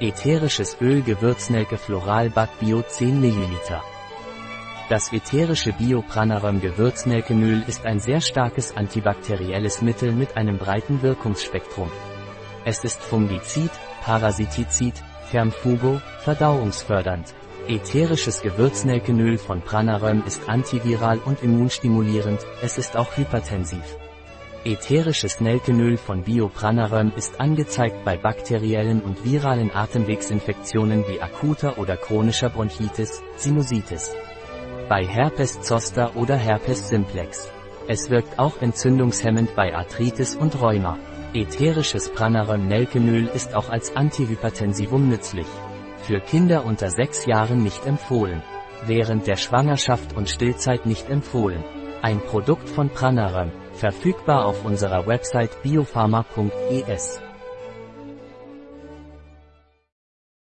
Ätherisches Öl Gewürznelke Floralbad Bio 10 ml. Das ätherische Bio-Pranarum Gewürznelkenöl ist ein sehr starkes antibakterielles Mittel mit einem breiten Wirkungsspektrum. Es ist Fungizid, Parasitizid, Thermfugo, verdauungsfördernd. Ätherisches Gewürznelkenöl von Pranarum ist antiviral und immunstimulierend, es ist auch hypertensiv. Ätherisches Nelkenöl von Biopranarum ist angezeigt bei bakteriellen und viralen Atemwegsinfektionen wie akuter oder chronischer Bronchitis, Sinusitis. Bei Herpes zoster oder Herpes simplex. Es wirkt auch entzündungshemmend bei Arthritis und Rheuma. Ätherisches Pranarum Nelkenöl ist auch als Antihypertensivum nützlich. Für Kinder unter 6 Jahren nicht empfohlen. Während der Schwangerschaft und Stillzeit nicht empfohlen. Ein Produkt von Pranarum, verfügbar auf unserer Website biopharma.es.